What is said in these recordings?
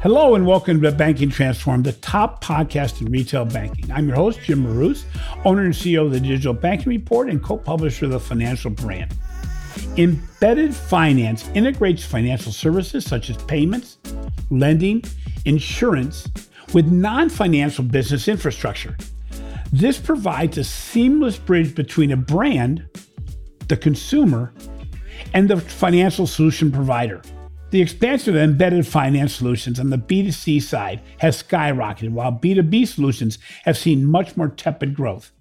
Hello and welcome to Banking Transformed, the top podcast in retail banking. I'm your host, Jim Marous, owner and CEO of the Digital Banking Report and co-publisher of the Financial Brand. Embedded finance integrates financial services such as payments, lending, insurance with non-financial business infrastructure. This provides a seamless bridge between a brand, the consumer, and the financial solution provider. The expansion of embedded finance solutions on the B2C side has skyrocketed, while B2B solutions have seen much more tepid growth.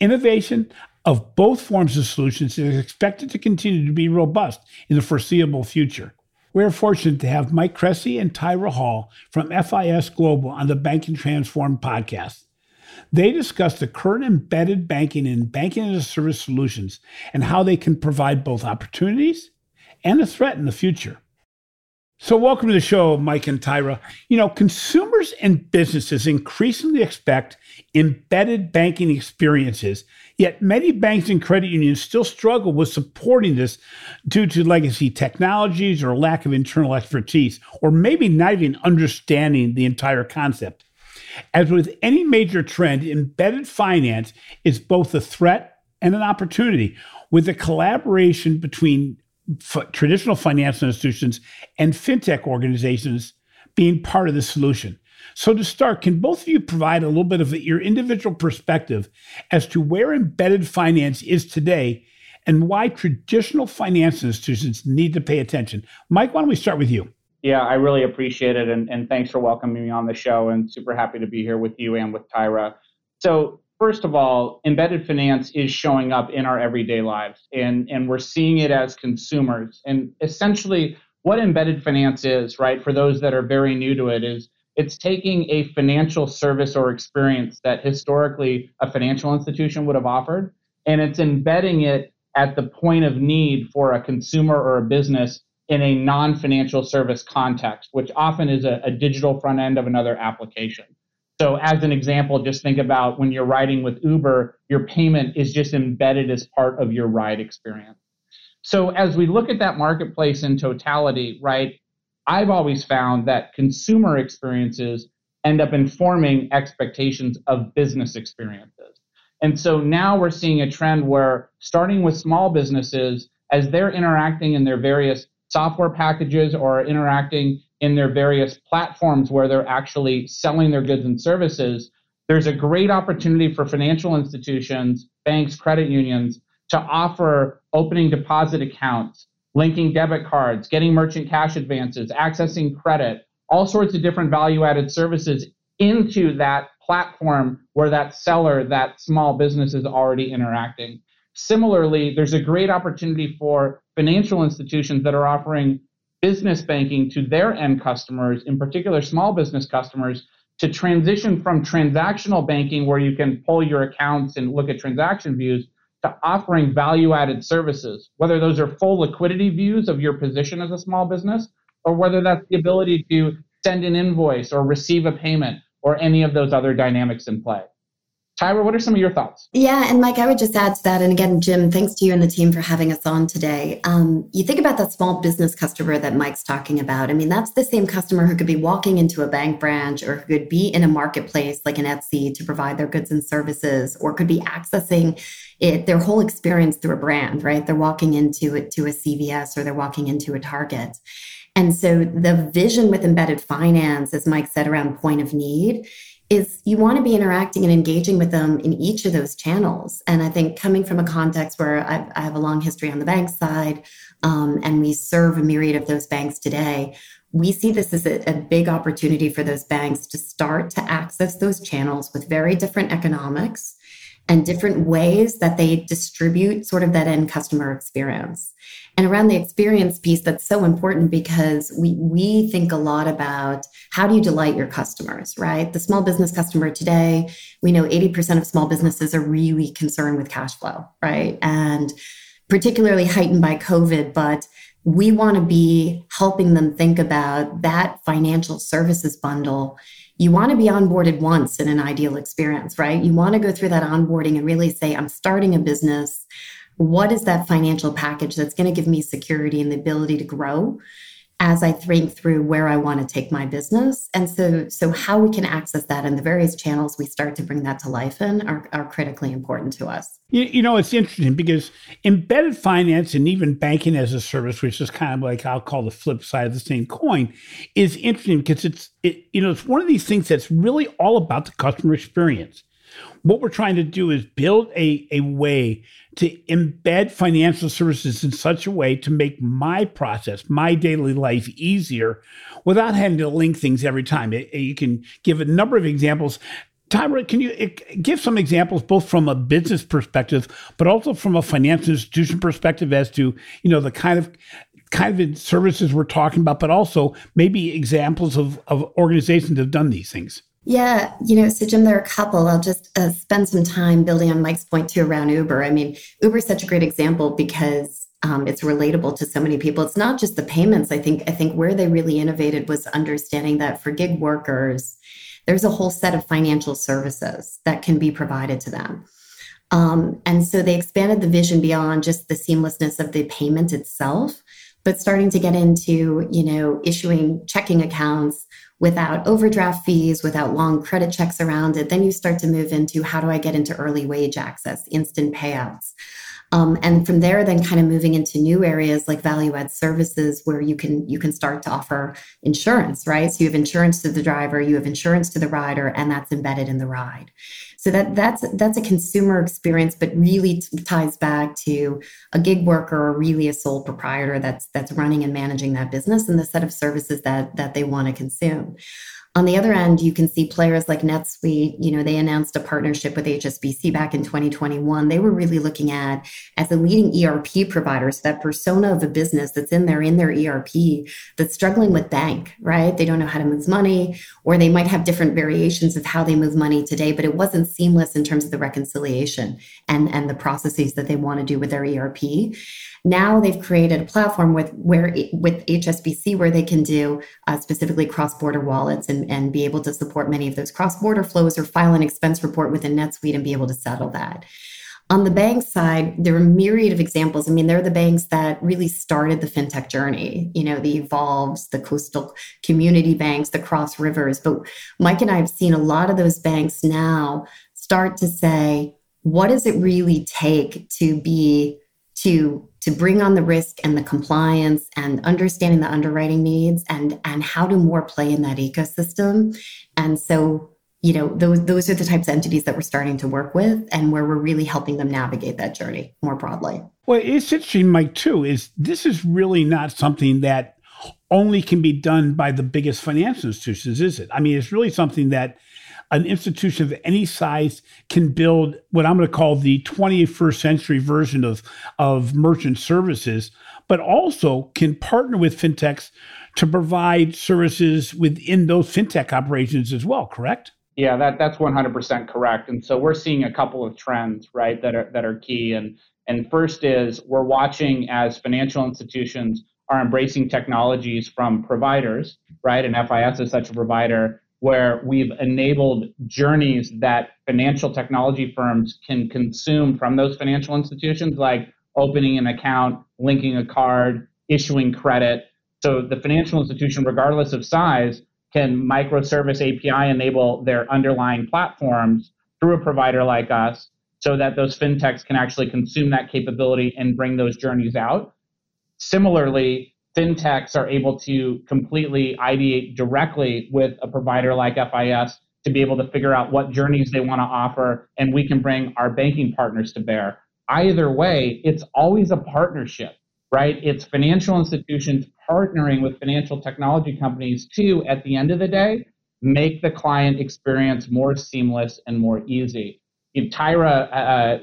Innovation of both forms of solutions is expected to continue to be robust in the foreseeable future. We are fortunate to have Mike Cressy and Tyra Hall from FIS Global on the Banking Transform podcast. They discuss the current embedded banking and banking as a service solutions and how they can provide both opportunities and a threat in the future. So, welcome to the show, Mike and Tyra. You know, consumers and businesses increasingly expect embedded banking experiences, yet many banks and credit unions still struggle with supporting this due to legacy technologies or lack of internal expertise, or maybe not even understanding the entire concept. As with any major trend, embedded finance is both a threat and an opportunity, with a collaboration between f- traditional financial institutions and fintech organizations being part of the solution. So, to start, can both of you provide a little bit of your individual perspective as to where embedded finance is today and why traditional financial institutions need to pay attention? Mike, why don't we start with you? Yeah, I really appreciate it. And, and thanks for welcoming me on the show and super happy to be here with you and with Tyra. So, first of all, embedded finance is showing up in our everyday lives, and, and we're seeing it as consumers. And essentially, what embedded finance is, right, for those that are very new to it, is it's taking a financial service or experience that historically a financial institution would have offered, and it's embedding it at the point of need for a consumer or a business in a non financial service context, which often is a, a digital front end of another application. So, as an example, just think about when you're riding with Uber, your payment is just embedded as part of your ride experience. So, as we look at that marketplace in totality, right, I've always found that consumer experiences end up informing expectations of business experiences. And so now we're seeing a trend where, starting with small businesses, as they're interacting in their various software packages or interacting in their various platforms where they're actually selling their goods and services, there's a great opportunity for financial institutions, banks, credit unions to offer opening deposit accounts, linking debit cards, getting merchant cash advances, accessing credit, all sorts of different value added services into that platform where that seller, that small business is already interacting. Similarly, there's a great opportunity for financial institutions that are offering business banking to their end customers, in particular small business customers, to transition from transactional banking, where you can pull your accounts and look at transaction views, to offering value added services, whether those are full liquidity views of your position as a small business, or whether that's the ability to send an invoice or receive a payment or any of those other dynamics in play. Tyra, what are some of your thoughts? Yeah, and Mike, I would just add to that. And again, Jim, thanks to you and the team for having us on today. Um, you think about that small business customer that Mike's talking about. I mean, that's the same customer who could be walking into a bank branch or who could be in a marketplace like an Etsy to provide their goods and services, or could be accessing it, their whole experience through a brand, right? They're walking into it to a CVS or they're walking into a Target. And so the vision with embedded finance, as Mike said, around point of need is you want to be interacting and engaging with them in each of those channels. And I think coming from a context where I've, I have a long history on the bank side, um, and we serve a myriad of those banks today, we see this as a, a, big opportunity for those banks to start to access those channels with very different economics and different ways that they distribute sort of that end customer experience. And around the experience piece, that's so important because we, we think a lot about how do you delight your customers, right? The small business customer today, we know 80% of small businesses are really concerned with cash flow, right? And particularly heightened by COVID, but we want to be helping them think about that financial services bundle you want to be onboarded once in an ideal experience, right? You want to go through that onboarding and really say, I'm starting a business. What is that financial package that's going to give me security and the ability to grow? As I think through where I want to take my business. And so, so how we can access that and the various channels we start to bring that to life in are, are critically important to us. You, you know, it's interesting because embedded finance and even banking as a service, which is kind of like I'll call the flip side of the same coin, is interesting because it's it, you know it's one of these things that's really all about the customer experience. What we're trying to do is build a, a way to embed financial services in such a way to make my process, my daily life easier without having to link things every time. It, you can give a number of examples. Tyra, can you eh, give some examples both from a business perspective, but also from a financial institution perspective as to, you know, the kind of kind of services we're talking about, but also maybe examples of, of organizations that have done these things? Yeah, you know, so Jim, there are a couple. I'll just uh, spend some time building on Mike's point too around Uber. I mean, Uber is such a great example because um, it's relatable to so many people. It's not just the payments. I think I think where they really innovated was understanding that for gig workers, there's a whole set of financial services that can be provided to them. Um, and so they expanded the vision beyond just the seamlessness of the payment itself, but starting to get into you know issuing checking accounts without overdraft fees, without long credit checks around it. Then you start to move into how do I get into early wage access, instant payouts. Um, and from there, then kind of moving into new areas like value add services where you can you can start to offer insurance, right? So you have insurance to the driver, you have insurance to the rider, and that's embedded in the ride. So that that's that's a consumer experience, but really t- ties back to a gig worker or really a sole proprietor that's that's running and managing that business and the set of services that that they want to consume. On the other end, you can see players like NetSuite, you know, they announced a partnership with HSBC back in 2021. They were really looking at as a leading ERP provider, so that persona of a business that's in there in their ERP that's struggling with bank, right? They don't know how to move money, or they might have different variations of how they move money today, but it wasn't seamless in terms of the reconciliation and, and the processes that they want to do with their ERP. Now they've created a platform with where with HSBC where they can do uh, specifically cross-border wallets and, and be able to support many of those cross-border flows or file an expense report within NetSuite and be able to settle that. On the bank side, there are a myriad of examples. I mean, they're the banks that really started the fintech journey, you know, the Evolves, the coastal community banks, the Cross Rivers. But Mike and I have seen a lot of those banks now start to say, what does it really take to be to to bring on the risk and the compliance and understanding the underwriting needs and and how to more play in that ecosystem. And so you know those those are the types of entities that we're starting to work with and where we're really helping them navigate that journey more broadly. Well it's interesting mike too is this is really not something that only can be done by the biggest financial institutions is it? I mean it's really something that an institution of any size can build what I'm going to call the 21st century version of, of merchant services, but also can partner with fintechs to provide services within those fintech operations as well, correct? Yeah, that, that's 100% correct. And so we're seeing a couple of trends, right, that are, that are key. And, and first is we're watching as financial institutions are embracing technologies from providers, right? And FIS is such a provider where we've enabled journeys that financial technology firms can consume from those financial institutions, like opening an account, linking a card, issuing credit. So the financial institution, regardless of size, can microservice API enable their underlying platforms through a provider like us so that those fintechs can actually consume that capability and bring those journeys out. Similarly, fintechs are able to completely ideate directly with a provider like FIS to be able to figure out what journeys they want to offer, and we can bring our banking partners to bear. Either way, it's always a partnership, right? It's financial institutions partnering with financial technology companies to, at the end of the day, make the client experience more seamless and more easy. Tyra uh,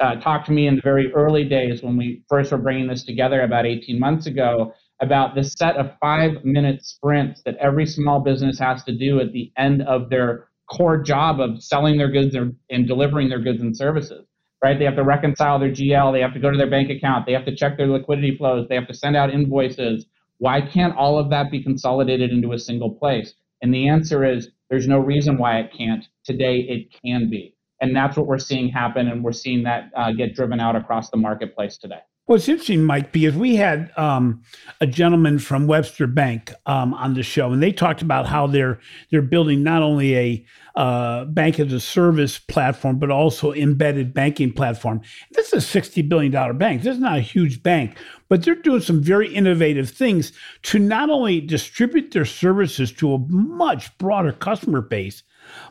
uh, talked to me in the very early days when we first were bringing this together about 18 months ago about this set of five minute sprints that every small business has to do at the end of their core job of selling their goods and delivering their goods and services right? They have to reconcile their gl they have to go to their bank account they have to check their liquidity flows they have to send out invoices. Why can't all of that be consolidated into a single place? And the answer is there's no reason why it can't. Today it can be and that's what we're seeing happen and we're seeing that uh, get driven out across the marketplace today Well, it's interesting, Mike, because we had um, a gentleman from Webster Bank um, on the show, and they talked about how they're they're building not only a uh, bank as a service platform, but also embedded banking platform. This is a sixty billion dollar bank. This is not a huge bank, but they're doing some very innovative things to not only distribute their services to a much broader customer base,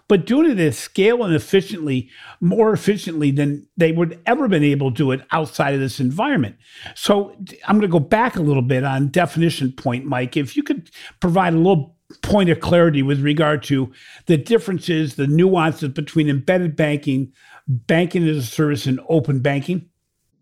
but doing it at scale and efficiently, more efficiently than they would ever been able to do it outside of this environment. So I'm going to go back a little bit on definition point, Mike. If you could provide a little point of clarity with regard to the differences, the nuances between embedded banking, banking as a service, and open banking.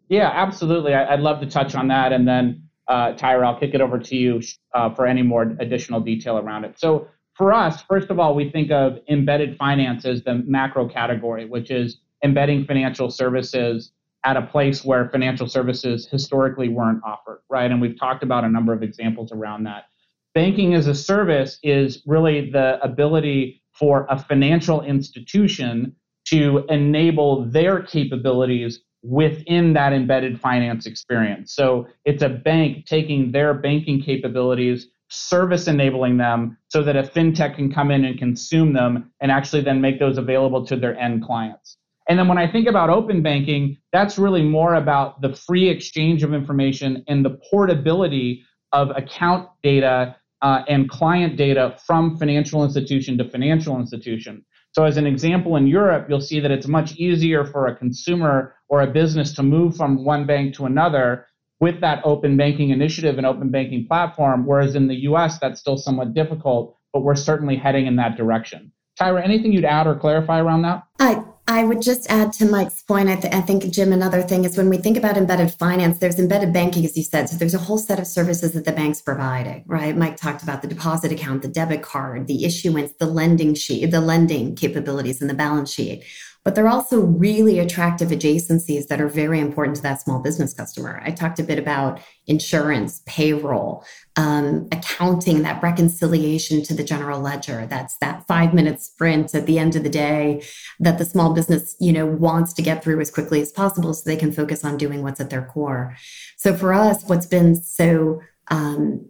Yeah, absolutely. I'd love to touch on that. And then, uh, Tyra, I'll kick it over to you uh, for any more additional detail around it. So, for us, first of all, we think of embedded finance as the macro category, which is embedding financial services at a place where financial services historically weren't offered, right? And we've talked about a number of examples around that. Banking as a service is really the ability for a financial institution to enable their capabilities within that embedded finance experience. So it's a bank taking their banking capabilities service enabling them so that a fintech can come in and consume them and actually then make those available to their end clients. And then when I think about open banking, that's really more about the free exchange of information and the portability of account data uh, and client data from financial institution to financial institution. So, as an example, in Europe, you'll see that it's much easier for a consumer or a business to move from one bank to another with that open banking initiative and open banking platform, whereas in the US, that's still somewhat difficult, but we're certainly heading in that direction. Tyra, anything you'd add or clarify around that? I, I would just add to Mike's point. I, th- I, think, Jim, another thing is when we think about embedded finance, there's embedded banking, as you said. So there's a whole set of services that the bank's providing, right? Mike talked about the deposit account, the debit card, the issuance, the lending sheet, the lending capabilities and the balance sheet. But they're also really attractive adjacencies that are very important to that small business customer. I talked a bit about insurance, payroll, um, accounting, that reconciliation to the general ledger. That's that five minute sprint at the end of the day that the small business, you know, wants to get through as quickly as possible so they can focus on doing what's at their core. So for us, what's been so um,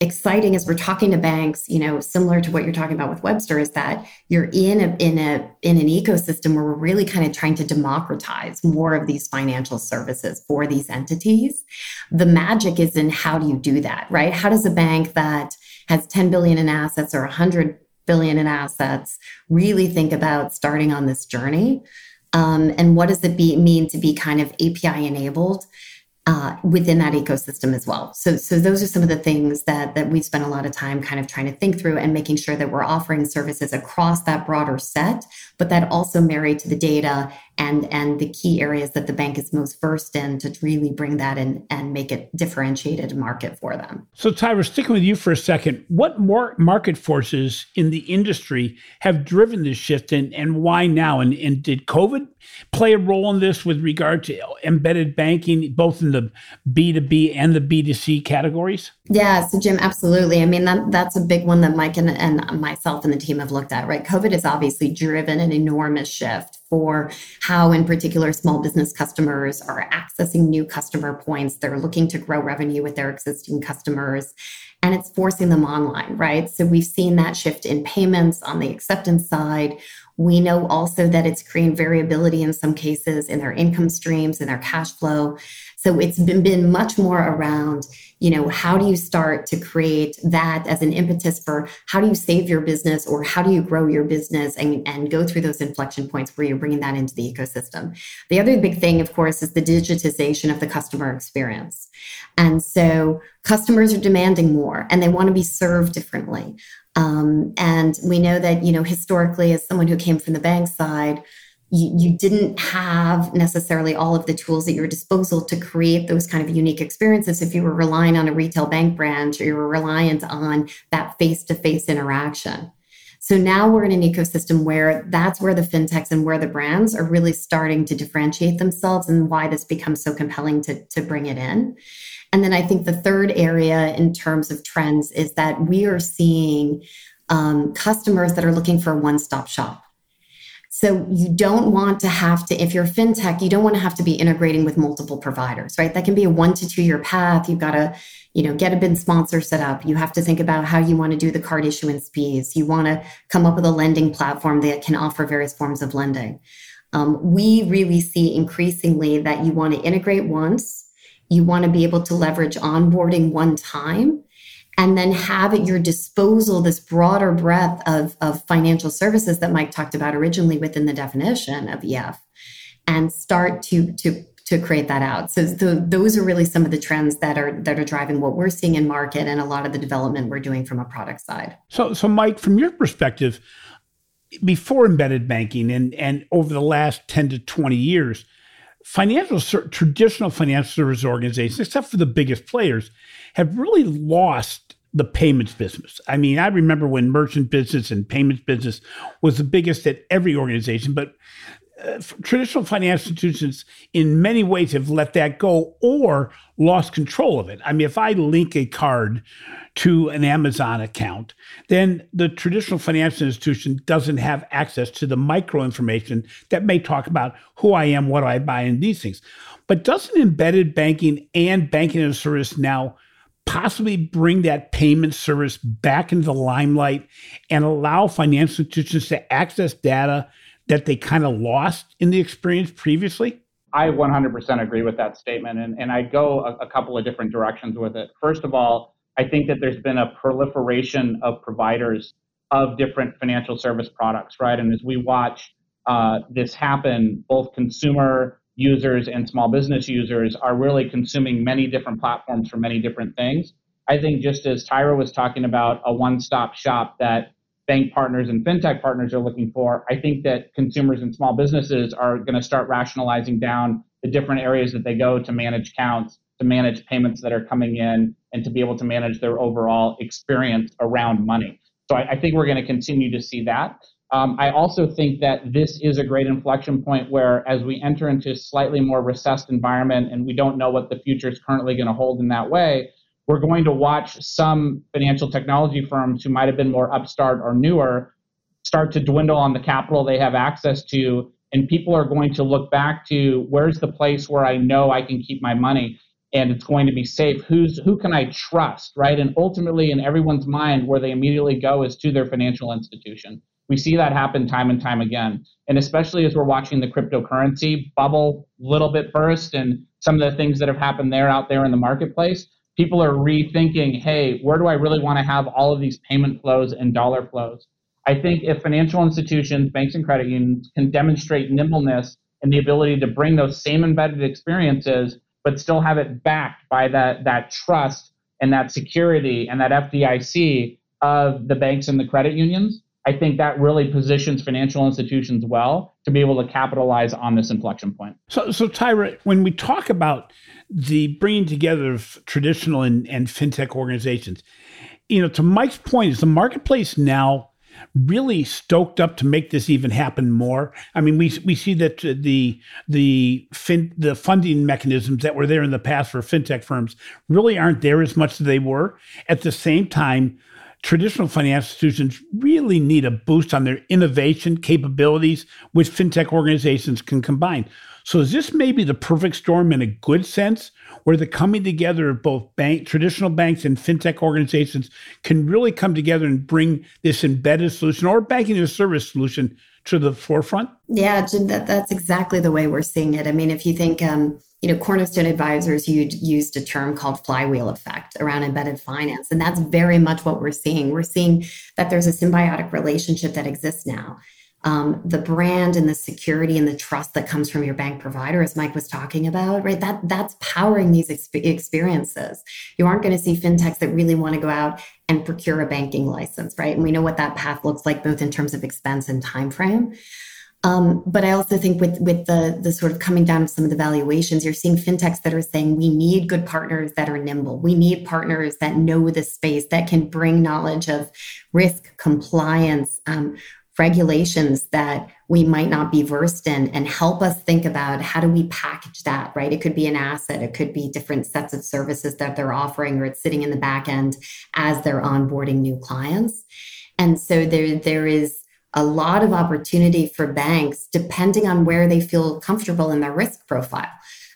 exciting as we're talking to banks, you know, similar to what you're talking about with Webster, is that you're in a in a in an ecosystem where we're really kind of trying to democratize more of these financial services for these entities. The magic is in how do you do that, right? How does a bank that has 10 billion in assets or 100 billion in assets really think about starting on this journey? Um, and what does it be, mean to be kind of API enabled? Uh, within that ecosystem as well. So, so those are some of the things that that we spend a lot of time kind of trying to think through and making sure that we're offering services across that broader set, but that also marry to the data and and the key areas that the bank is most versed in to really bring that in and make it differentiated market for them. So Tyra, sticking with you for a second, what more market forces in the industry have driven this shift and, and why now? And, and did COVID play a role in this with regard to embedded banking, both in the B2B and the B2C categories? Yeah, so Jim, absolutely. I mean, that, that's a big one that Mike and, and myself and the team have looked at, right? COVID has obviously driven an enormous shift for how, in particular, small business customers are accessing new customer points. They're looking to grow revenue with their existing customers and it's forcing them online, right? So we've seen that shift in payments on the acceptance side. We know also that it's creating variability in some cases in their income streams and their cash flow. So it's been, been much more around, you know, how do you start to create that as an impetus for how do you save your business or how do you grow your business and, and go through those inflection points where you're bringing that into the ecosystem. The other big thing, of course, is the digitization of the customer experience. And so customers are demanding more and they want to be served differently. Um, and we know that, you know, historically, as someone who came from the bank side, you, you didn't have necessarily all of the tools at your disposal to create those kind of unique experiences if you were relying on a retail bank branch or you were reliant on that face to face interaction. So now we're in an ecosystem where that's where the fintechs and where the brands are really starting to differentiate themselves and why this becomes so compelling to, to bring it in. And then I think the third area in terms of trends is that we are seeing um, customers that are looking for a one stop shop So you don't want to have to, if you're fintech, you don't want to have to be integrating with multiple providers, right? That can be a one to two year path. You've got to, you know, get a BIN sponsor set up. You have to think about how you want to do the card issuance fees. You want to come up with a lending platform that can offer various forms of lending. Um, we really see increasingly that you want to integrate once, you want to be able to leverage onboarding one time, and then have at your disposal this broader breadth of, of financial services that Mike talked about originally within the definition of EF and start to to to create that out. So those are really some of the trends that are that are driving what we're seeing in market and a lot of the development we're doing from a product side. So so Mike, from your perspective, before embedded banking and and over the last 10 to 20 years, financial traditional financial service organizations, except for the biggest players, have really lost the payments business. I mean, I remember when merchant business and payments business was the biggest at every organization, but uh, traditional financial institutions in many ways have let that go or lost control of it. I mean, if I link a card to an Amazon account, then the traditional financial institution doesn't have access to the micro information that may talk about who I am, what I buy, and these things. But doesn't embedded banking and banking as a service now possibly bring that payment service back into the limelight and allow financial institutions to access data that they kind of lost in the experience previously? I 100% agree with that statement. And, and I go a, a couple of different directions with it. First of all, I think that there's been a proliferation of providers of different financial service products, right? And as we watch uh, this happen, both consumer users and small business users are really consuming many different platforms for many different things. I think just as Tyra was talking about a one-stop shop that bank partners and fintech partners are looking for, I think that consumers and small businesses are going to start rationalizing down the different areas that they go to manage counts, to manage payments that are coming in, and to be able to manage their overall experience around money. So I, I think we're going to continue to see that. Um, I also think that this is a great inflection point where, as we enter into a slightly more recessed environment and we don't know what the future is currently going to hold in that way, we're going to watch some financial technology firms who might have been more upstart or newer start to dwindle on the capital they have access to. And people are going to look back to where's the place where I know I can keep my money and it's going to be safe. Who's who can I trust, right? And ultimately, in everyone's mind, where they immediately go is to their financial institution. We see that happen time and time again. And especially as we're watching the cryptocurrency bubble a little bit burst and some of the things that have happened there out there in the marketplace, people are rethinking, hey, where do I really want to have all of these payment flows and dollar flows? I think if financial institutions, banks and credit unions can demonstrate nimbleness and the ability to bring those same embedded experiences, but still have it backed by that, that trust and that security and that FDIC of the banks and the credit unions, I think that really positions financial institutions well to be able to capitalize on this inflection point. So, so Tyra, when we talk about the bringing together of traditional and, and fintech organizations, you know, to Mike's point, is the marketplace now really stoked up to make this even happen more. I mean, we we see that the the fin, the funding mechanisms that were there in the past for fintech firms really aren't there as much as they were. At the same time, traditional financial institutions really need a boost on their innovation capabilities, which fintech organizations can combine. So is this maybe the perfect storm in a good sense, where the coming together of both bank, traditional banks and fintech organizations can really come together and bring this embedded solution or banking as a service solution to the forefront? Yeah, that, that's exactly the way we're seeing it. I mean, if you think um, you know, Cornerstone Advisors you'd used a term called flywheel effect around embedded finance. And that's very much what we're seeing. We're seeing that there's a symbiotic relationship that exists now. Um, the brand and the security and the trust that comes from your bank provider, as Mike was talking about, right? That that's powering these exp- experiences. You aren't going to see fintechs that really want to go out and procure a banking license, right? And we know what that path looks like, both in terms of expense and time frame. Um, but I also think with with the the sort of coming down of some of the valuations, you're seeing fintechs that are saying we need good partners that are nimble. We need partners that know the space that can bring knowledge of risk, compliance, um, regulations that we might not be versed in, and help us think about how do we package that. Right? It could be an asset. It could be different sets of services that they're offering, or it's sitting in the back end as they're onboarding new clients. And so there there is a lot of opportunity for banks depending on where they feel comfortable in their risk profile.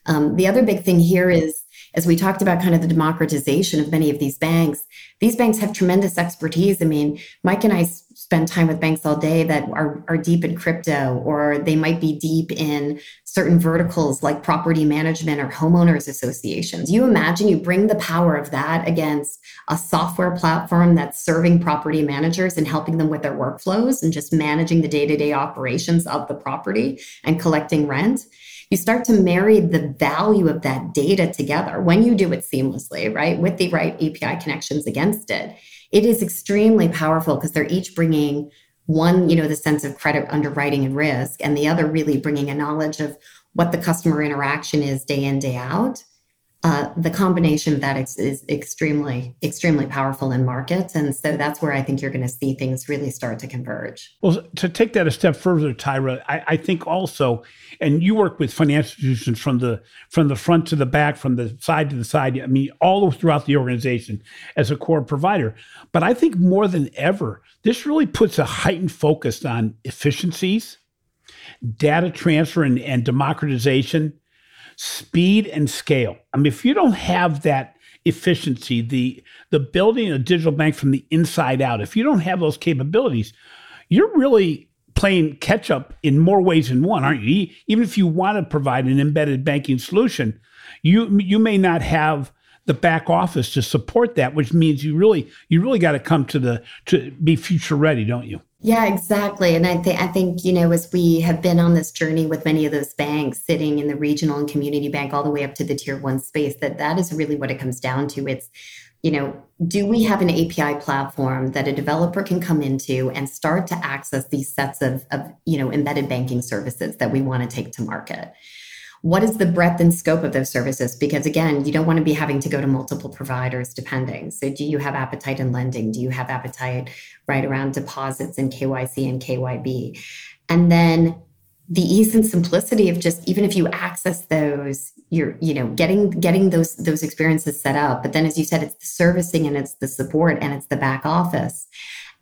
Um, the other big thing here is, as we talked about kind of the democratization of many of these banks, these banks have tremendous expertise. I mean, Mike and I spend time with banks all day that are, are deep in crypto, or they might be deep in certain verticals like property management or homeowners associations. You imagine you bring the power of that against a software platform that's serving property managers and helping them with their workflows and just managing the day to day operations of the property and collecting rent you start to marry the value of that data together when you do it seamlessly, right? With the right API connections against it. It is extremely powerful because they're each bringing one, you know, the sense of credit underwriting and risk, and the other really bringing a knowledge of what the customer interaction is day in, day out uh, the combination of that is, is, extremely, extremely powerful in markets. And so that's where I think you're going to see things really start to converge. Well, to take that a step further, Tyra, I, I, think also, and you work with financial institutions from the from the front to the back, from the side to the side. I mean, all throughout the organization as a core provider. But I think more than ever, this really puts a heightened focus on efficiencies, data transfer, and, and democratization speed and scale. I mean, if you don't have that efficiency, the the building a digital bank from the inside out, if you don't have those capabilities, you're really playing catch up in more ways than one, aren't you? Even if you want to provide an embedded banking solution, you you may not have the back office to support that, which means you really you really got to come to the to be future ready, don't you? Yeah, exactly. And I think I think, you know, as we have been on this journey with many of those banks sitting in the regional and community bank all the way up to the tier one space, that that is really what it comes down to. It's, you know, do we have an API platform that a developer can come into and start to access these sets of, of you know, embedded banking services that we want to take to market? What is the breadth and scope of those services? Because again, you don't want to be having to go to multiple providers depending. So, do you have appetite in lending? Do you have appetite right around deposits and KYC and KYB? And then the ease and simplicity of just even if you access those you're you know getting getting those those experiences set up but then as you said it's the servicing and it's the support and it's the back office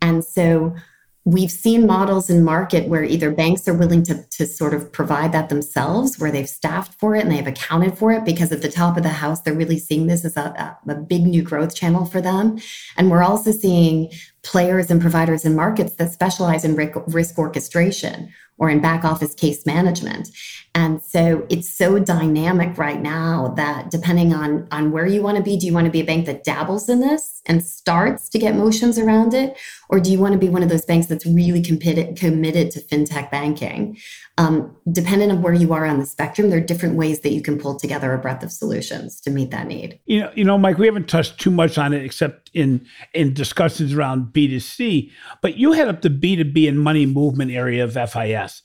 and so we've seen models in market where either banks are willing to, to sort of provide that themselves where they've staffed for it and they've accounted for it because at the top of the house they're really seeing this as a, a big new growth channel for them and we're also seeing players and providers in markets that specialize in risk orchestration or in back office case management. And so it's so dynamic right now that depending on, on where you want to be, do you want to be a bank that dabbles in this and starts to get motions around it? Or do you want to be one of those banks that's really committed, committed to fintech banking? Um, depending on where you are on the spectrum, there are different ways that you can pull together a breadth of solutions to meet that need. You know, you know, Mike, we haven't touched too much on it except in in discussions around B2C, but you head up the B2B and money movement area of FIS.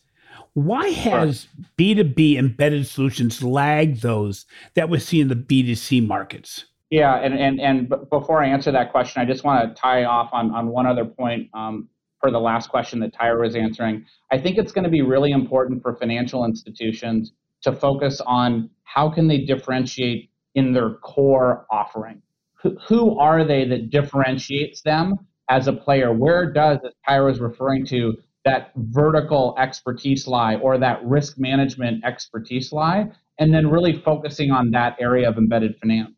Why has B2B embedded solutions lagged those that we see in the B2C markets? Yeah, and, and, and before I answer that question, I just want to tie off on, on one other point um, for the last question that Tyra was answering. I think it's going to be really important for financial institutions to focus on how can they differentiate in their core offering. Who, who are they that differentiates them as a player? Where does, as Tyra was referring to, that vertical expertise lie or that risk management expertise lie, and then really focusing on that area of embedded finance.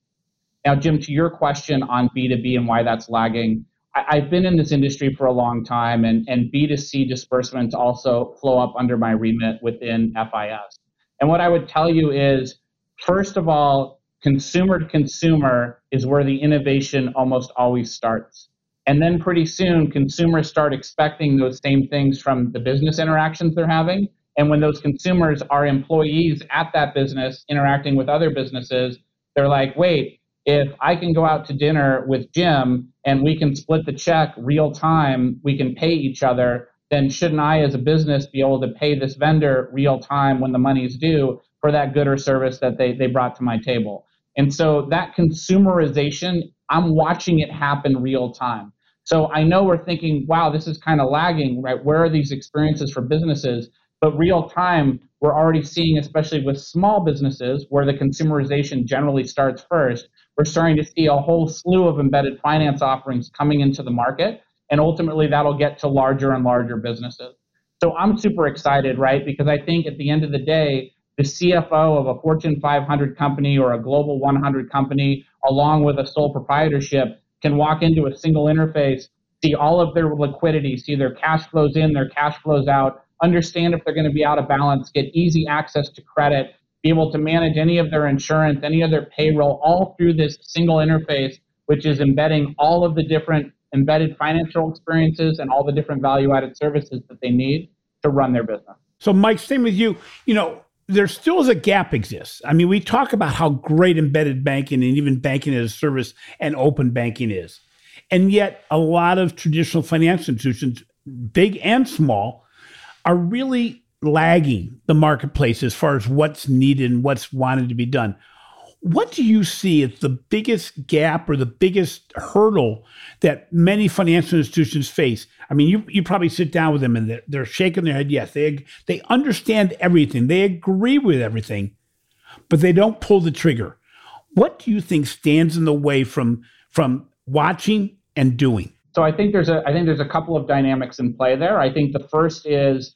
Now, Jim, to your question on B2B and why that's lagging, I, have been in this industry for a long time, and, and B2C disbursements also flow up under my remit within FIS. And what I would tell you is, first of all, consumer to consumer is where the innovation almost always starts. And then pretty soon, consumers start expecting those same things from the business interactions they're having. And when those consumers are employees at that business interacting with other businesses, they're like, wait, if I can go out to dinner with Jim and we can split the check real time, we can pay each other, then shouldn't I, as a business, be able to pay this vendor real time when the money's due for that good or service that they, they brought to my table? And so that consumerization, I'm watching it happen real time. So I know we're thinking, wow, this is kind of lagging, right? Where are these experiences for businesses? But real time, we're already seeing, especially with small businesses, where the consumerization generally starts first, we're starting to see a whole slew of embedded finance offerings coming into the market. and ultimately that'll get to larger and larger businesses. So I'm super excited, right? Because I think at the end of the day, the CFO of a Fortune 500 company or a Global 100 company, along with a sole proprietorship, can walk into a single interface, see all of their liquidity, see their cash flows in, their cash flows out, understand if they're going to be out of balance, get easy access to credit, be able to manage any of their insurance, any of their payroll, all through this single interface, which is embedding all of the different embedded financial experiences and all the different value added services that they need to run their business. So, Mike, same with you. You know, there still is a gap exists. I mean, we talk about how great embedded banking and even banking as a service and open banking is. And yet, a lot of traditional financial institutions, big and small, are really lagging the marketplace as far as what's needed and what's wanted to be done. What do you see as the biggest gap or the biggest hurdle that many financial institutions face? I mean, you, you probably sit down with them and they're, they're shaking their head. Yes, they, they understand everything, they agree with everything, but they don't pull the trigger. What do you think stands in the way from, from watching and doing? So I think there's a I think there's a couple of dynamics in play there. I think the first is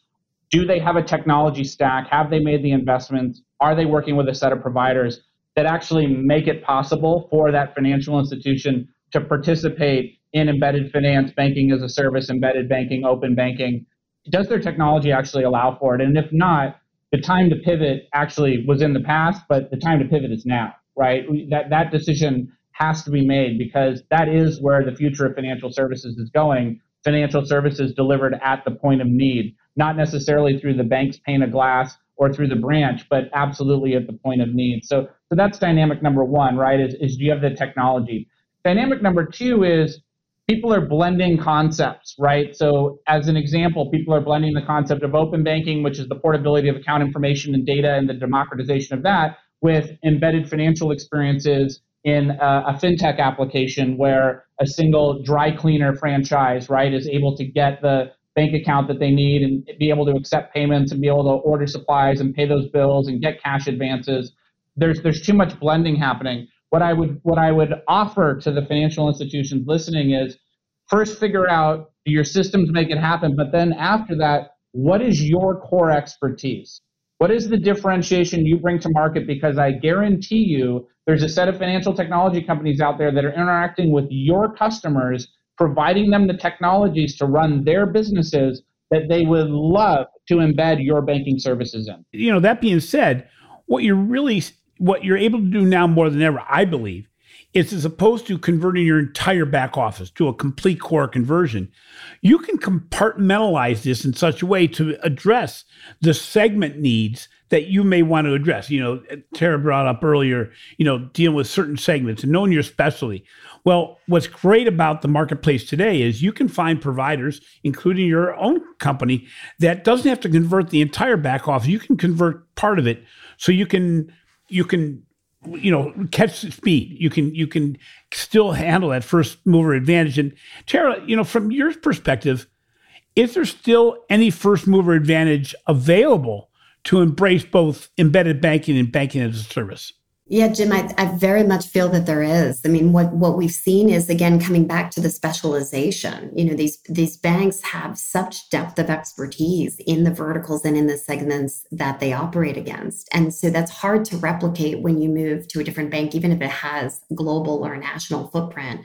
do they have a technology stack? Have they made the investments? Are they working with a set of providers that actually make it possible for that financial institution to participate in embedded finance, banking as a service, embedded banking, open banking? Does their technology actually allow for it? And if not, the time to pivot actually was in the past, but the time to pivot is now, right? That that decision has to be made because that is where the future of financial services is going. Financial services delivered at the point of need not necessarily through the bank's pane of glass or through the branch, but absolutely at the point of need. So, so that's dynamic number one, right? Is, is do you have the technology? Dynamic number two is people are blending concepts, right? So, as an example, people are blending the concept of open banking, which is the portability of account information and data and the democratization of that, with embedded financial experiences in a, a fintech application where a single dry cleaner franchise, right, is able to get the bank account that they need and be able to accept payments and be able to order supplies and pay those bills and get cash advances. There's there's too much blending happening. What I would what I would offer to the financial institutions listening is first figure out your systems make it happen, but then after that, what is your core expertise? What is the differentiation you bring to market? Because I guarantee you there's a set of financial technology companies out there that are interacting with your customers providing them the technologies to run their businesses that they would love to embed your banking services in. You know, that being said, what you're really what you're able to do now more than ever, I believe, is as opposed to converting your entire back office to a complete core conversion, you can compartmentalize this in such a way to address the segment needs that you may want to address. You know, Tyra brought up earlier, you know, dealing with certain segments and knowing your specialty. Well, what's great about the marketplace today is you can find providers, including your own company, that doesn't have to convert the entire back office. You can convert part of it so you can you can you know catch the speed you can you can still handle that first mover advantage and tyra you know from your perspective is there still any first mover advantage available to embrace both embedded banking and banking as a service yeah, Jim, I, I, very much feel that there is. I mean, what, what we've seen is again coming back to the specialization. You know, these these banks have such depth of expertise in the verticals and in the segments that they operate against. And so that's hard to replicate when you move to a different bank, even if it has global or national footprint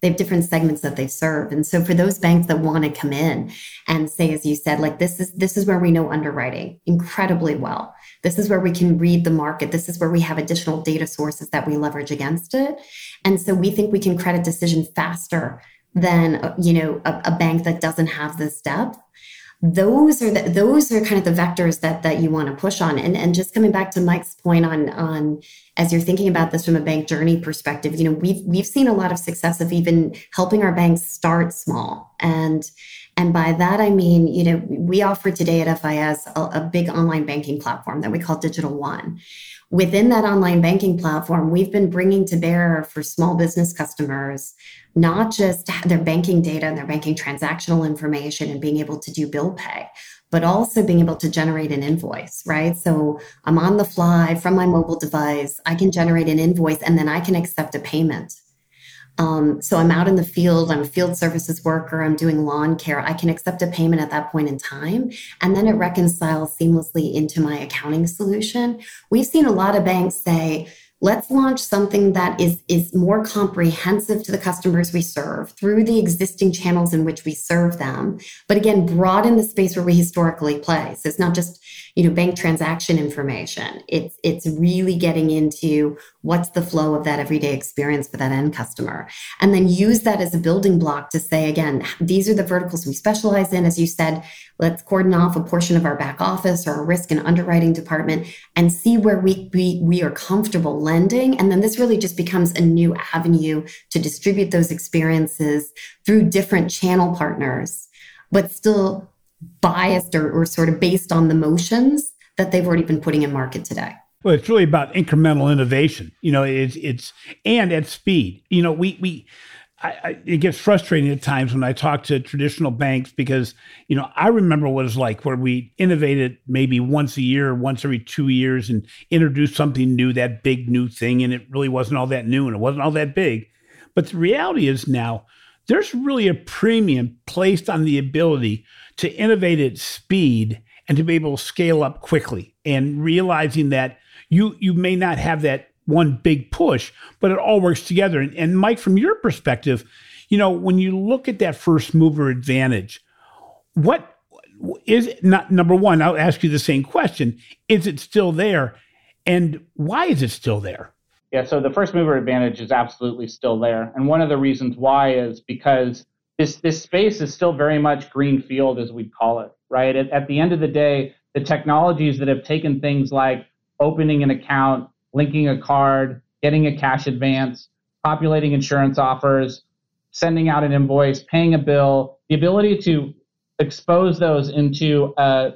they have different segments that they serve. And so for those banks that want to come in and say as you said like this is this is where we know underwriting incredibly well. This is where we can read the market. This is where we have additional data sources that we leverage against it. And so we think we can credit decision faster than you know a, a bank that doesn't have this depth. Those are the, those are kind of the vectors that that you want to push on. And and just coming back to Mike's point on on as you're thinking about this from a bank journey perspective you know we've we've seen a lot of success of even helping our banks start small. And and by that I mean you know we offer today at FIS a, a big online banking platform that we call Digital One. Within that online banking platform, we've been bringing to bear for small business customers not just their banking data and their banking transactional information and being able to do bill pay, but also being able to generate an invoice, right? So I'm on the fly from my mobile device, I can generate an invoice and then I can accept a payment. Um, so I'm out in the field, I'm a field services worker, I'm doing lawn care. I can accept a payment at that point in time, and then it reconciles seamlessly into my accounting solution. We've seen a lot of banks say, let's launch something that is is more comprehensive to the customers we serve through the existing channels in which we serve them. But again broaden the space where we historically play. So it's not just you know bank transaction information. It's it's really getting into what's the flow of that everyday experience for that end customer. And then use that as a building block to say again these are the verticals we specialize in. As you said let's cordon off a portion of our back office or our risk and underwriting department and see where we, we, we are comfortable lending. And then this really just becomes a new avenue to distribute those experiences through different channel partners, but still biased or, or sort of based on the motions that they've already been putting in market today. Well, it's really about incremental innovation. You know, it's it's and at speed. You know, we we I, I, it gets frustrating at times when I talk to traditional banks because you know I remember what it was like where we innovated maybe once a year, once every two years, and introduced something new, that big new thing, and it really wasn't all that new and it wasn't all that big. But the reality is now there's really a premium placed on the ability to innovate at speed and to be able to scale up quickly, and realizing that you you may not have that one big push, but it all works together. And, and Mike, from your perspective, you know, when you look at that first mover advantage, what is not number one? I'll ask you the same question: Is it still there, and why is it still there? Yeah, so the first mover advantage is absolutely still there, and one of the reasons why is because this this space is still very much green field, as we'd call it. Right at, at the end of the day, the technologies that have taken things like opening an account, linking a card, getting a cash advance, populating insurance offers, sending out an invoice, paying a bill, the ability to expose those into a,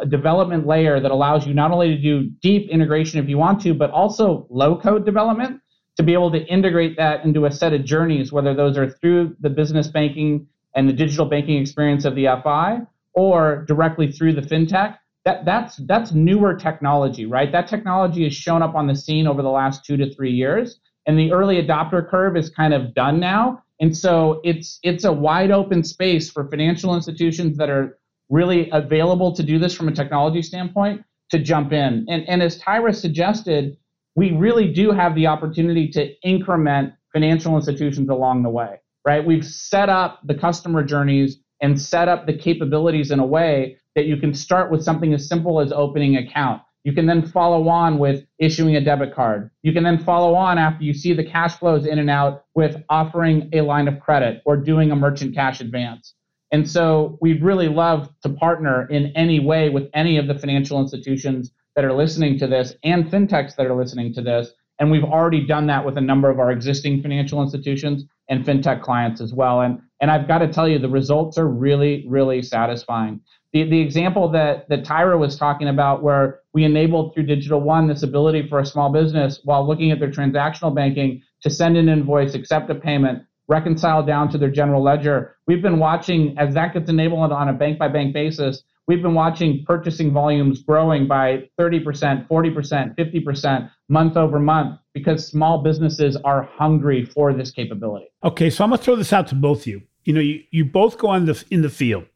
a, development layer that allows you not only to do deep integration if you want to, but also low code development to be able to integrate that into a set of journeys, whether those are through the business banking and the digital banking experience of the FI or directly through the fintech that that's that's newer technology, right? That technology has shown up on the scene over the last two to three years, and the early adopter curve is kind of done now. And so it's it's a wide open space for financial institutions that are really available to do this from a technology standpoint to jump in. And and as Tyra suggested, we really do have the opportunity to increment financial institutions along the way, right? We've set up the customer journeys and set up the capabilities in a way that you can start with something as simple as opening an account. You can then follow on with issuing a debit card. You can then follow on after you see the cash flows in and out with offering a line of credit or doing a merchant cash advance. And so we'd really love to partner in any way with any of the financial institutions that are listening to this and fintechs that are listening to this. And we've already done that with a number of our existing financial institutions and fintech clients as well. And, and I've got to tell you, the results are really, really satisfying. The, the example that, that Tyra was talking about, where we enabled through Digital One this ability for a small business while looking at their transactional banking to send an invoice, accept a payment, reconcile down to their general ledger. We've been watching as that gets enabled on a bank by bank basis. We've been watching purchasing volumes growing by 30%, 40%, 50% month over month because small businesses are hungry for this capability. Okay, so I'm going to throw this out to both of you. You know, you, you both go on the in the field.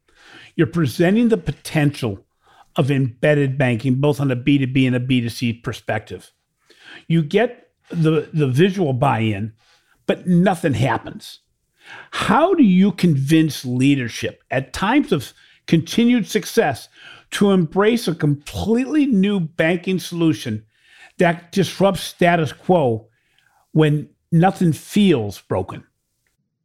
You're presenting the potential of embedded banking, both on a B2B and a B2C perspective. You get the, the visual buy in, but nothing happens. How do you convince leadership at times of continued success to embrace a completely new banking solution that disrupts status quo when nothing feels broken?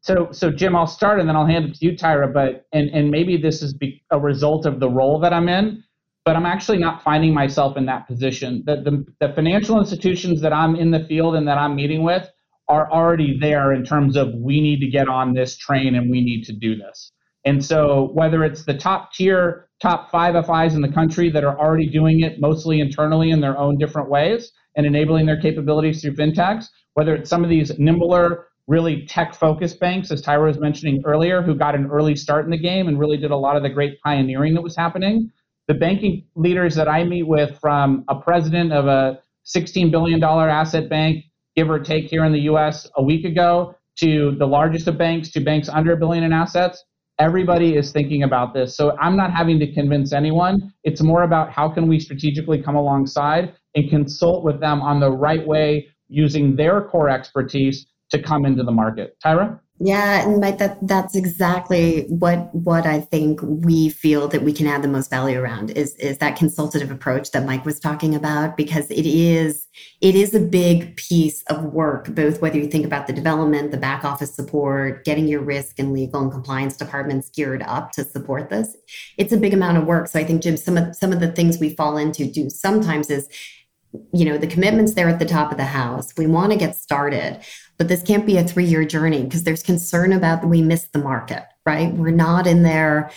So, so Jim, I'll start and then I'll hand it to you, Tyra. But and and maybe this is be, a result of the role that I'm in, but I'm actually not finding myself in that position. The, the the financial institutions that I'm in the field and that I'm meeting with are already there in terms of we need to get on this train and we need to do this. And so, whether it's the top tier, top five FIs in the country that are already doing it mostly internally in their own different ways and enabling their capabilities through fintechs, whether it's some of these nimbler really tech focused banks, as Tyra was mentioning earlier, who got an early start in the game and really did a lot of the great pioneering that was happening. The banking leaders that I meet with, from a president of a $16 billion asset bank, give or take here in the US a week ago, to the largest of banks to banks under a billion in assets. Everybody is thinking about this. So I'm not having to convince anyone. It's more about how can we strategically come alongside and consult with them on the right way using their core expertise to come into the market. Tyra? Yeah, and Mike, that that's exactly what what I think we feel that we can add the most value around is is that consultative approach that Mike was talking about because it is it is a big piece of work, both whether you think about the development, the back office support, getting your risk and legal and compliance departments geared up to support this. It's a big amount of work. So I think Jim, some of some of the things we fall into do sometimes is you know the commitments there at the top of the house we want to get started but this can't be a three year journey because there's concern about we miss the market right we're not in there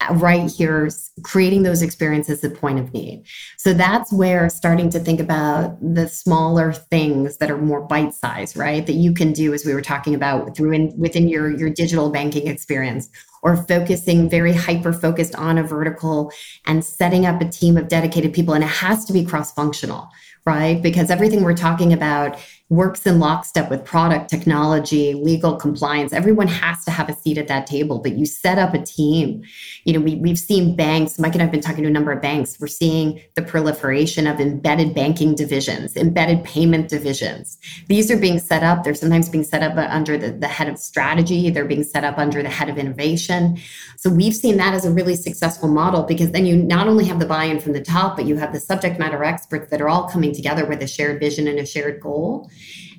uh, right here creating those experiences at point of need so that's where starting to think about the smaller things that are more bite size right that you can do as we were talking about through in, within your your digital banking experience or focusing very hyper focused on a vertical and setting up a team of dedicated people. And it has to be cross functional, right? Because everything we're talking about works in lockstep with product, technology, legal compliance. Everyone has to have a seat at that table, but you set up a team. You know, we, we've seen banks, Mike and I've been talking to a number of banks. We're seeing the proliferation of embedded banking divisions, embedded payment divisions. These are being set up. They're sometimes being set up under the, the head of strategy. They're being set up under the head of innovation. So we've seen that as a really successful model because then you not only have the buy-in from the top, but you have the subject matter experts that are all coming together with a shared vision and a shared goal.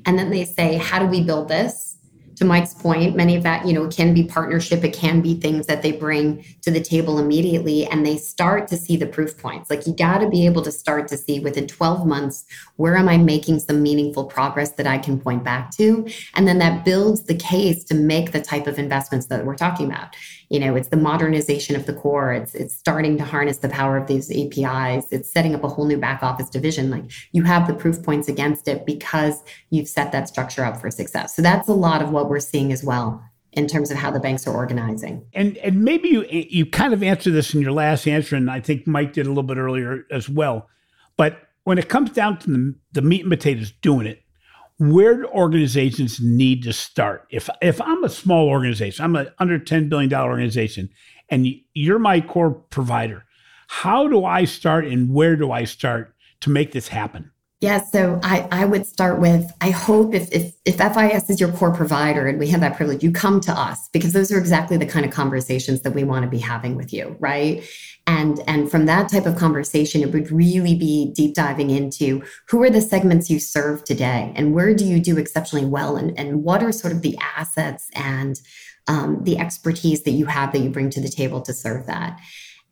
And then they say, how do we build this? To Mike's point, many of that, you know, can be partnership. It can be things that they bring to the table immediately and they start to see the proof points. Like you got to be able to start to see within 12 months, where am I making some meaningful progress that I can point back to? And then that builds the case to make the type of investments that we're talking about you know it's the modernization of the core it's it's starting to harness the power of these apis it's setting up a whole new back office division like you have the proof points against it because you've set that structure up for success so that's a lot of what we're seeing as well in terms of how the banks are organizing. And and maybe you you kind of answered this in your last answer, and I think Mike did a little bit earlier as well. But when it comes down to the, the meat and potatoes doing it, where do organizations need to start? If if I'm a small organization, I'm an under $10 billion organization, and you're my core provider, how do I start and where do I start to make this happen? Yeah, so I, I would start with I hope if, if if FIS is your core provider and we have that privilege, you come to us because those are exactly the kind of conversations that we want to be having with you, right? And and from that type of conversation, it would really be deep diving into who are the segments you serve today and where do you do exceptionally well and, and what are sort of the assets and um, the expertise that you have that you bring to the table to serve that.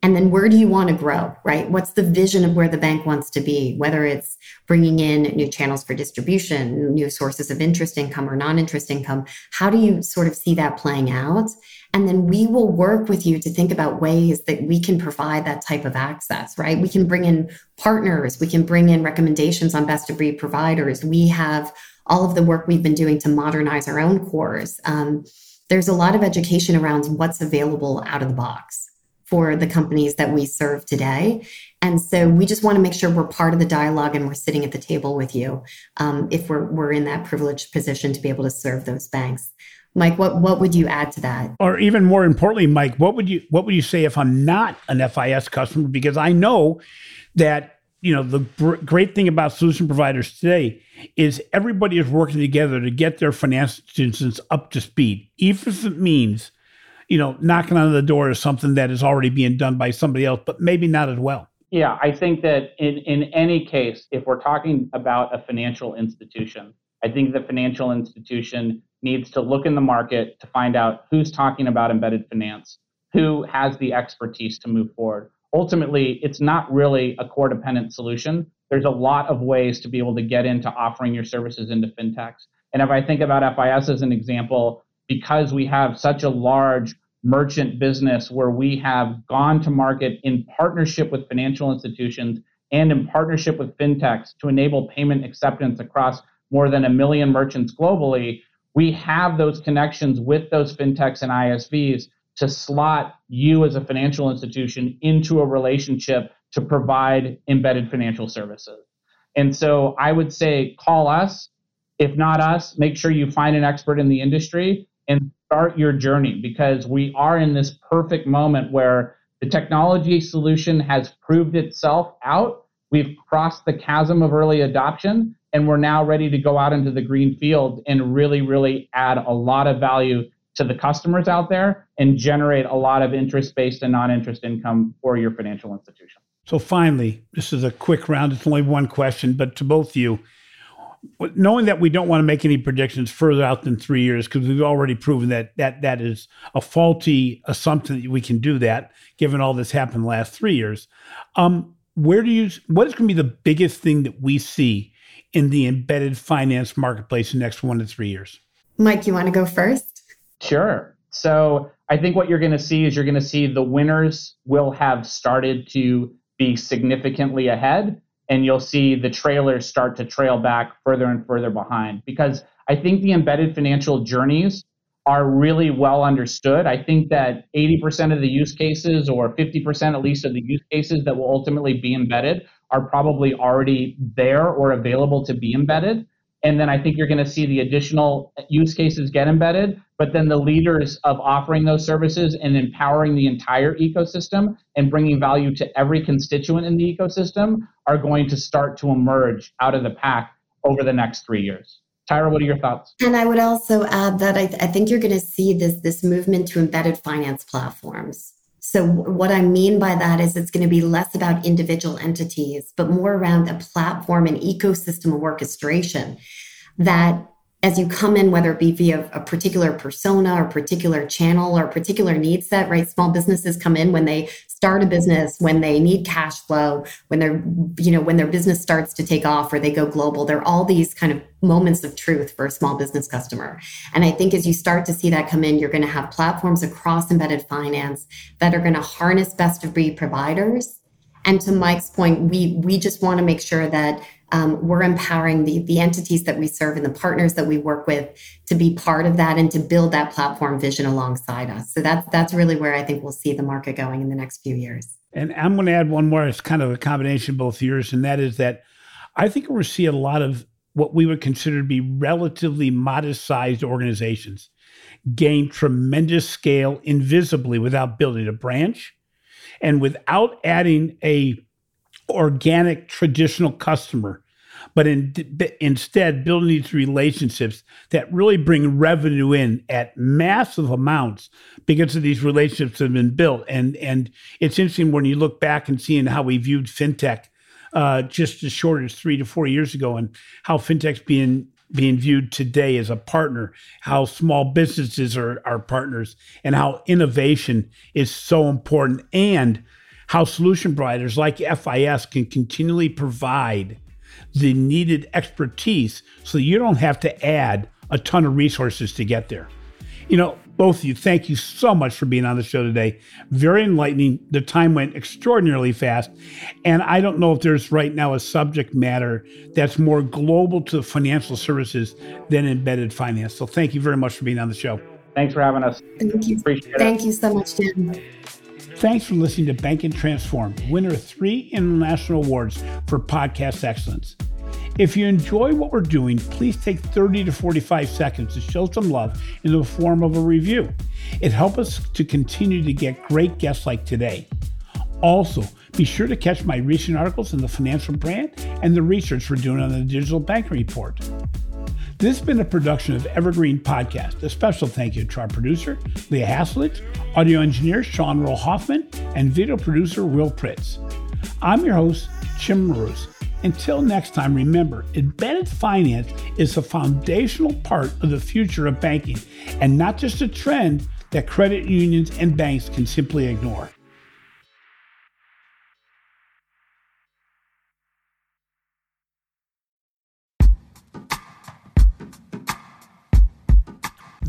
And then where do you want to grow, right? What's the vision of where the bank wants to be, whether it's bringing in new channels for distribution, new sources of interest income or non interest income? How do you sort of see that playing out? And then we will work with you to think about ways that we can provide that type of access, right? We can bring in partners, we can bring in recommendations on best of breed providers. We have all of the work we've been doing to modernize our own cores. Um, there's a lot of education around what's available out of the box for the companies that we serve today. And so we just want to make sure we're part of the dialogue and we're sitting at the table with you um, if we're, we're in that privileged position to be able to serve those banks. Mike, what, what would you add to that? Or even more importantly, Mike, what would you what would you say if I'm not an FIS customer? Because I know that you know the br- great thing about solution providers today is everybody is working together to get their financial institutions up to speed, even if it means you know, knocking on the door is something that is already being done by somebody else, but maybe not as well. Yeah, I think that in, in any case, if we're talking about a financial institution, I think the financial institution needs to look in the market to find out who's talking about embedded finance, who has the expertise to move forward. Ultimately, it's not really a core dependent solution. There's a lot of ways to be able to get into offering your services into fintechs. And if I think about FIS as an example, because we have such a large merchant business where we have gone to market in partnership with financial institutions and in partnership with fintechs to enable payment acceptance across more than a million merchants globally. We have those connections with those fintechs and ISVs to slot you as a financial institution into a relationship to provide embedded financial services. And so I would say call us If not us, make sure you find an expert in the industry and start your journey because we are in this perfect moment where the technology solution has proved itself out. We've crossed the chasm of early adoption and we're now ready to go out into the green field and really, really add a lot of value to the customers out there and generate a lot of interest based and non interest income for your financial institution. So, finally, this is a quick round. It's only one question, but to both of you, knowing that we don't want to make any predictions further out than three years because we've already proven that that that is a faulty assumption that we can do that given all this happened the last three years. Um, where do you what is going to be the biggest thing that we see in the embedded finance marketplace in the next one to three years? Mike you want to go first? Sure. So i think what you're going to see is you're going to see the winners will have started to be significantly ahead and you'll see the trailers start to trail back further and further behind because I think the embedded financial journeys are really well understood. I think that 80% of the use cases, or 50% at least of the use cases that will ultimately be embedded, are probably already there or available to be embedded. And then I think you're going to see the additional use cases get embedded, but then the leaders of offering those services and empowering the entire ecosystem and bringing value to every constituent in the ecosystem are going to start to emerge out of the pack over the next three years. Tyra, what are your thoughts? And I would also add that I, th- I think you're going to see this, this movement to embedded finance platforms. So, what I mean by that is it's going to be less about individual entities, but more around a platform and ecosystem of orchestration that as you come in, whether it be via a particular persona or particular channel or particular need set, right? Small businesses come in when they start a business, when they need cash flow, when they're, you know, when their business starts to take off or they go global. There are all these kind of moments of truth for a small business customer. And I think as you start to see that come in, you're going to have platforms across embedded finance that are going to harness best of breed providers. And to Mike's point, we we just want to make sure that um, we're empowering the, the entities that we serve and the partners that we work with to be part of that and to build that platform vision alongside us. So that's that's really where I think we'll see the market going in the next few years. And I'm going to add one more. It's kind of a combination of both years, and that is that I think we're seeing a lot of what we would consider to be relatively modest sized organizations gain tremendous scale invisibly without building a branch and without adding a organic traditional customer, but in, instead building these relationships that really bring revenue in at massive amounts because of these relationships that have been built. And and it's interesting when you look back and seeing how we viewed fintech uh, just as short as three to four years ago, and how fintech's being being viewed today as a partner, how small businesses are, are partners, and how innovation is so important, and how solution providers like FIS can continually provide the needed expertise so you don't have to add a ton of resources to get there. You know, both of you, thank you so much for being on the show today. Very enlightening. The time went extraordinarily fast. And I don't know if there's right now a subject matter that's more global to financial services than embedded finance. So thank you very much for being on the show. Thanks for having us. Thank you. Appreciate it. Thank it. you so much, Jim. Thanks for listening to Banking Transformed, winner of three international awards for podcast excellence. If you enjoy what we're doing, please take 30 to 45 seconds to show some love in the form of a review. It helps us to continue to get great guests like today. Also, be sure to catch my recent articles in the financial brand and the research we're doing on the digital banking report. This has been a production of Evergreen Podcast. A special thank you to our producer, Leah Haslich, audio engineer, Sean Rule-Hoffman, and video producer, Will Pritz. I'm your host, Jim Marous. Until next time, remember, embedded finance is a foundational part of the future of banking and not just a trend that credit unions and banks can simply ignore.